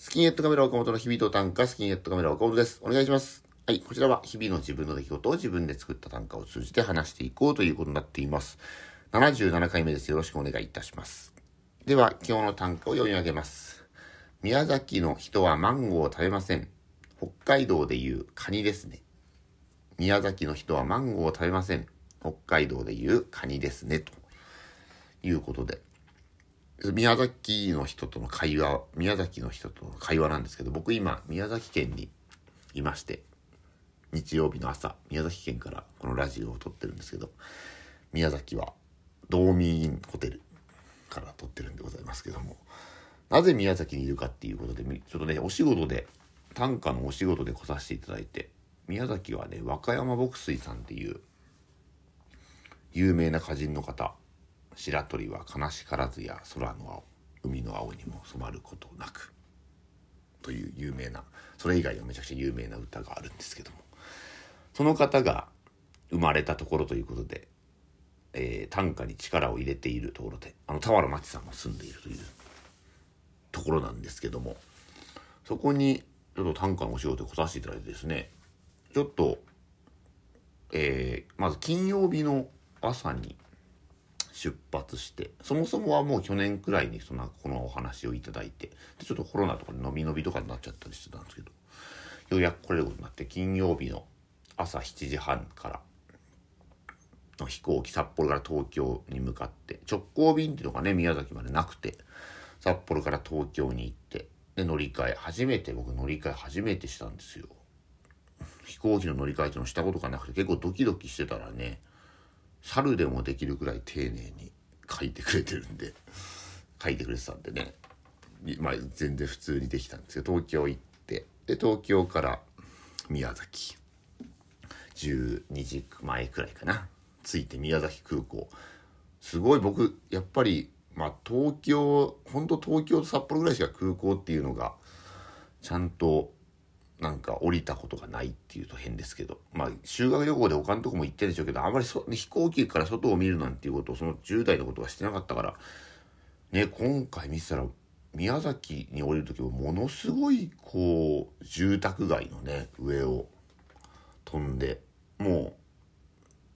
スキンヘッドカメラ岡本の日々と短歌、スキンヘッドカメラ岡本です。お願いします。はい、こちらは日々の自分の出来事を自分で作った短歌を通じて話していこうということになっています。77回目です。よろしくお願いいたします。では、今日の短歌を読み上げます。宮崎の人はマンゴーを食べません。北海道でいうカニですね。宮崎の人はマンゴーを食べません。北海道でいうカニですね。ということで。宮崎の人との会話、宮崎の人との会話なんですけど、僕今、宮崎県にいまして、日曜日の朝、宮崎県からこのラジオを撮ってるんですけど、宮崎は道民ホテルから撮ってるんでございますけども、なぜ宮崎にいるかっていうことで、ちょっとね、お仕事で、短歌のお仕事で来させていただいて、宮崎はね、和歌山牧水さんっていう、有名な歌人の方、白鳥は悲しからずや空の青海の青にも染まることなくという有名なそれ以外にもめちゃくちゃ有名な歌があるんですけどもその方が生まれたところということで、えー短歌に力を入れているところであの俵町さんも住んでいるというところなんですけどもそこにちょっと短歌のお仕事で来させていただいてですねちょっと、えーまず金曜日の朝に出発してそもそもはもう去年くらいにそのこのお話をいただいてでちょっとコロナとかで伸び伸びとかになっちゃったりしてたんですけどようやく来れることになって金曜日の朝7時半からの飛行機札幌から東京に向かって直行便っていうのがね宮崎までなくて札幌から東京に行ってで乗り換え初めて僕乗り換え初めてしたんですよ。飛行機の乗り換えっていうのしたことがなくて結構ドキドキしてたらね猿でもできるぐらい丁寧に書いてくれてるんで書いてくれてたんでね。まあ全然普通にできたんですけど東京行ってで東京から宮崎。12時前くらいかな。着いて宮崎空港。すごい僕やっぱりまあ東京本当東京と札幌ぐらいしか空港っていうのがちゃんとなんか降りたことがないっていうと変ですけどまあ修学旅行で他のとこも行ってるでしょうけどあまりそ飛行機から外を見るなんていうことをその10代のことはしてなかったからね今回見てたら宮崎に降りる時もものすごいこう住宅街のね上を飛んでも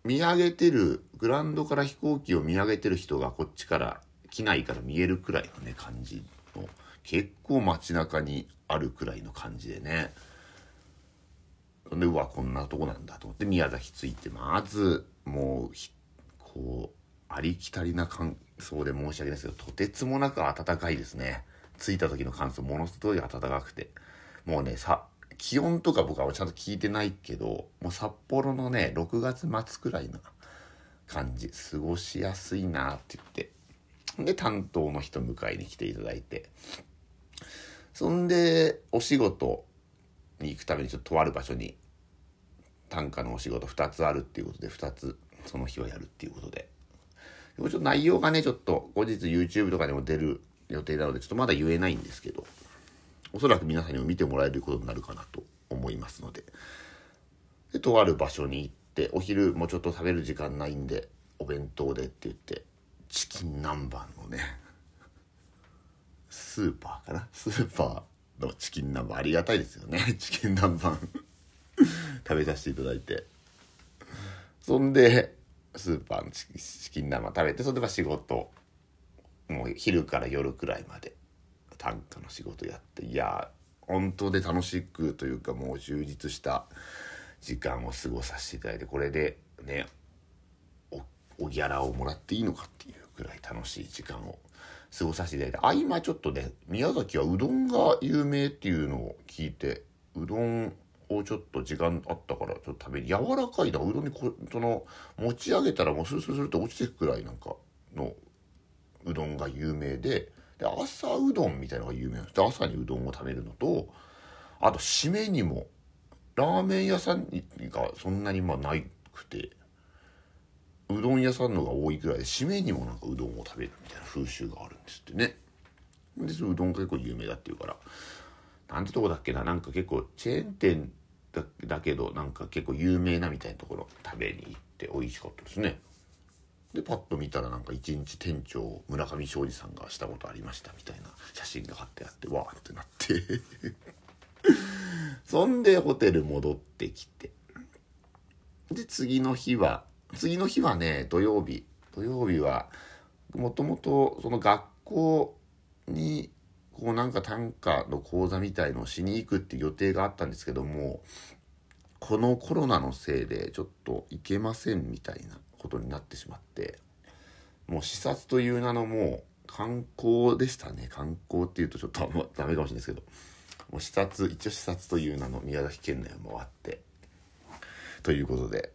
う見上げてるグラウンドから飛行機を見上げてる人がこっちから機内から見えるくらいのね感じの結構街中にあるくらいの感じでねでうわこんなとこなんだと思って宮崎着いてまずもうこうありきたりな感想で申し訳ないですけどとてつもなく暖かいですね。着いた時の感想ものすごい暖かくて。もうねさ気温とか僕はちゃんと聞いてないけどもう札幌のね6月末くらいな感じ過ごしやすいなって言ってで担当の人迎えに来ていただいて。そんでお仕事に行くためにちょっととある場所に短歌のお仕事2つあるっていうことで2つその日はやるっていうことで。でもちょっと内容がねちょっと後日 YouTube とかでも出る予定なのでちょっとまだ言えないんですけどおそらく皆さんにも見てもらえることになるかなと思いますので。でとある場所に行ってお昼もうちょっと食べる時間ないんでお弁当でって言ってチキン南蛮のねスーパーかな？スーパーのチキン南蛮。ありがたいですよね。チキン南蛮。食べさせていただいて。そんでスーパーのチキン南蛮食べてそれで仕事もう昼から夜くらいまで短歌の仕事やっていや本当で楽しくというかもう充実した時間を過ごさせていただいてこれでねおギャラをもらっていいのかっていうくらい楽しい時間を過ごさせていただいて合間ちょっとね宮崎はうどんが有名っていうのを聞いてうどんをちょっと時間あったからちょっと食べる柔らかいだうどんにこその持ち上げたらもうスルスルスルって落ちてくくらいなんかのうどんが有名でで朝うどんみたいなのが有名なんです朝にうどんを食べるのとあと締めにもラーメン屋さんがそんなにまあないくてうどん屋さんのが多いぐらいで締めにもなんかうどんを食べるみたいな風習があるんですってね。でそのうどんが結構有名だっていうからなんてとこだっけな？なんか結構チェーン店だだけどなんか結構有名なみたいなところ。食べに行って美味しかったですね。でパッと見たらなんか一日店長村上庄司さんがしたことありましたみたいな写真が貼ってあってわーってなって。そんでホテル戻ってきて。で次の日は次の日はね土曜日。土曜日はもともとその学校にこうなんか短歌の講座みたいのをしに行くっていう予定があったんですけどもこのコロナのせいでちょっと行けませんみたいなことになってしまってもう視察という名のもう観光でしたね。観光っていうとちょっとダメかもしれないですけどもう視察一応視察という名の宮崎県内を回ってということで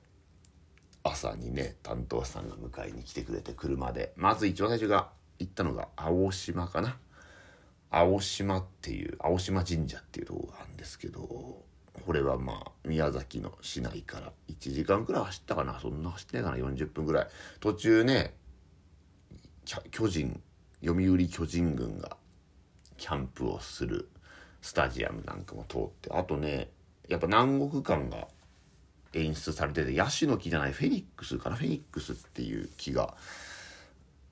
朝にね担当さんが迎えに来てくれて車で。まず一番最初が行ったのが青島かな。青島っていう青島神社っていうとこがあるんですけどこれはまあ宮崎の市内から1時間くらい走ったかな。そんな走ってないかな。40分くらい。途中ね巨人読売巨人軍がキャンプをするスタジアムなんかも通ってあとねやっぱ南国感が演出されててヤシの木じゃないフェニックスかな。フェニックスっていう木が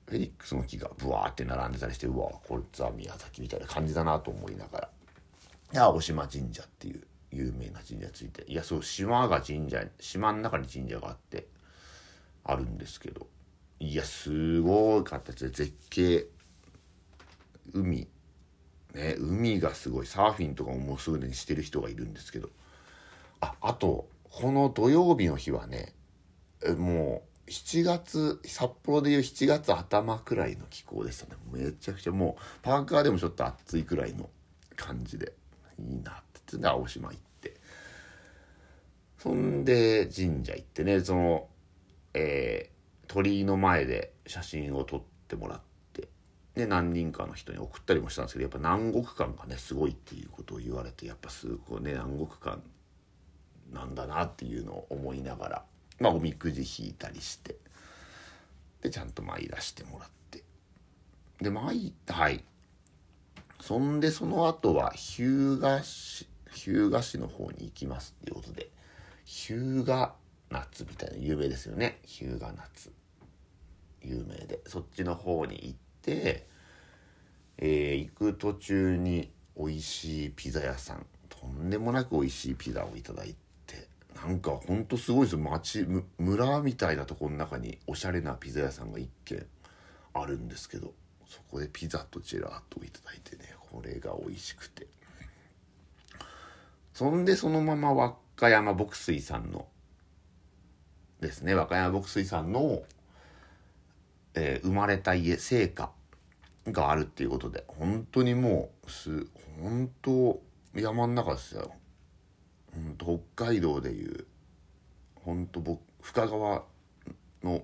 フェニックスの木がブワーって並んでたりしてうわこいつは宮崎みたいな感じだなと思いながら。いや青島神社っていう有名な神社ついていやそう島が神社島の中に神社があってあるんですけど。いやすごかったで絶景海。ね海がすごい。サーフィンとかももうすぐにしてる人がいるんですけど。ああとこの土曜日の日はねもう7月札幌でいう7月頭くらいの気候でしたね。めちゃくちゃもうパーカーでもちょっと暑いくらいの感じで。いいなって。言って青島行って。そんで神社行ってね。そのえー、鳥居の前で写真を撮ってもらって。で何人かの人に送ったりもしたんですけどやっぱ南国感がねすごいっていうことを言われてやっぱすごいね南国感なんだなっていうのを思いながら。まあおみくじ引いたりしてでちゃんと参らしてもらって。で参ったはい。そんでその後は日向市日向市の方に行きますっていうことで日向夏みたいな有名ですよね。日向夏。有名で。そっちの方に行ってえー、行く途中に美味しいピザ屋さん。とんでもなく美味しいピザをいただいてなんかほんとすごいですよ。町村みたいなところの中におしゃれなピザ屋さんが一軒あるんですけどそこでピザとジェラートをいただいてねこれが美味しくて。そんでそのまま和歌山牧水さんのですね和歌山牧水さんの、えー、生まれた家聖火があるっていうことで本当にもうす本当山の中ですよ。本当北海道でいう本当僕深川の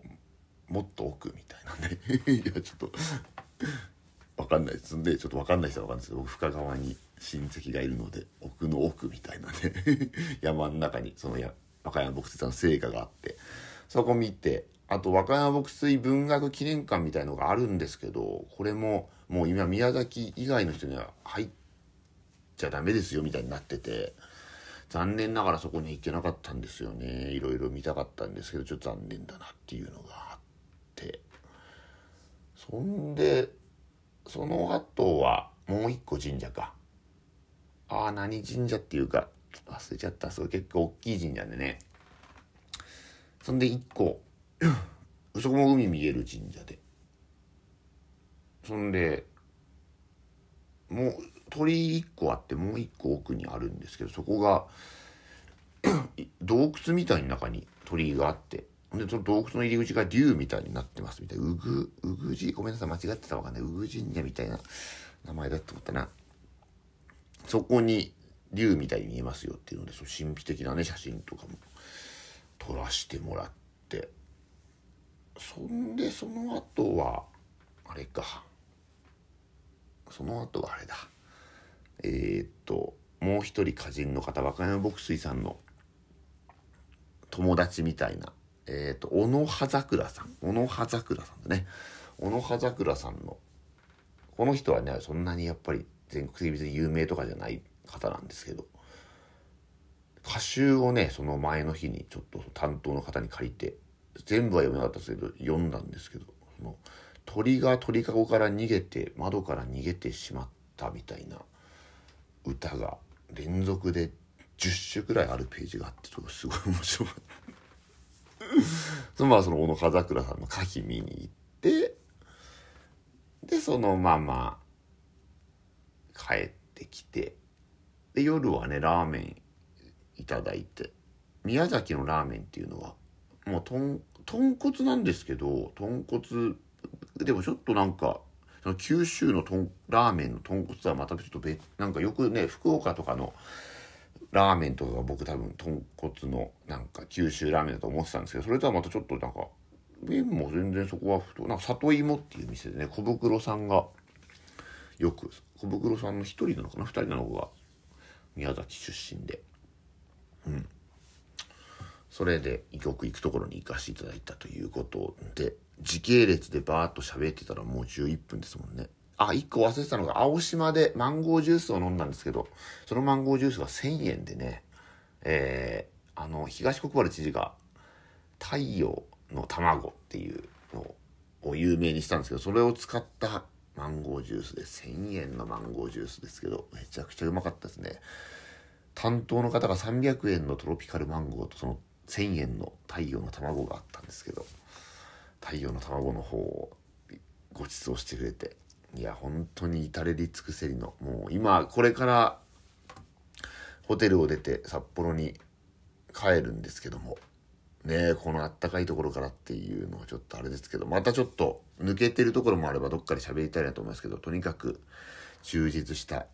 もっと奥みたいなね。いやちょっとわかんないです。んでちょっとわかんない人はわかんないですけど僕深川に親戚がいるので奥の奥みたいなね。山の中にそのや和歌山牧水さんの聖火があってそこ見てあと和歌山牧水文学記念館みたいのがあるんですけどこれももう今宮崎以外の人には入っちゃダメですよみたいになってて残念ながらそこに行けなかったんですよね。いろいろ見たかったんですけどちょっと残念だなっていうのがあって。そんでその後はもう一個神社か。ああ何神社っていうか忘れちゃった。そう結構大きい神社でね。そんで一個 そこも海見える神社で。そんでもう鳥居1個あってもう1個奥にあるんですけどそこが 洞窟みたいな中に鳥居があってでその洞窟の入り口が竜みたいになってますみたいな。うぐうぐじごめんなさい間違ってたわかんない。うぐ神社みたいな名前だって思ったな。そこに竜みたいに見えますよっていうのでその神秘的なね写真とかも撮らしてもらって。そんでその後はあれか。その後はあれだ。えー、っともう一人歌人の方和歌山牧水さんの友達みたいなえー、っと小野葉桜さん。小野葉桜さんだね。小野葉桜さんのこの人はねそんなにやっぱり全国的に有名とかじゃない方なんですけど歌集をねその前の日にちょっと担当の方に借りて全部は読めなかったですけど読んだんですけどその鳥が鳥かごから逃げて窓から逃げてしまったみたいな歌が連続で10種くらいあるページがあってすごい面白かった。まあその小野風倉さんの歌詞見に行ってでそのまま帰ってきてで夜はねラーメンいただいて宮崎のラーメンっていうのはもうとん豚骨なんですけど豚骨でもちょっとなんかその九州のとんラーメンの豚骨とはまたちょっと別なんかよくね福岡とかのラーメンとかが僕多分豚骨のなんか九州ラーメンだと思ってたんですけどそれとはまたちょっとなんか麺も全然そこは太なんか里芋っていう店でね小袋さんがよく小袋さんの1人なのかな2人なのが宮崎出身で。うん。それでよく行くところに行かせていただいたということで時系列でバーッと喋ってたらもう11分ですもんね。あ1個忘れてたのが青島でマンゴージュースを飲んだんですけどそのマンゴージュースが1000円でねえー、あの東国原知事が太陽の卵っていうのを有名にしたんですけどそれを使ったマンゴージュースで1000円のマンゴージュースですけどめちゃくちゃうまかったですね。担当の方が300円のトロピカルマンゴーとその1000円の太陽の卵があったんですけど太陽の卵の方をご馳走してくれていや本当に至れり尽くせりのもう今これからホテルを出て札幌に帰るんですけどもねこのあったかいところからっていうのはちょっとあれですけどまたちょっと抜けてるところもあればどっかで喋りたいなと思いますけどとにかく充実した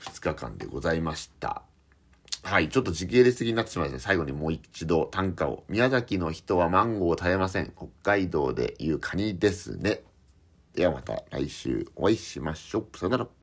2日間でございました。はい、ちょっと時系列的になってしまいました。最後にもう一度短歌を。宮崎の人はマンゴーを食べません。北海道で言うカニですね。ではまた来週お会いしましょう。さよなら。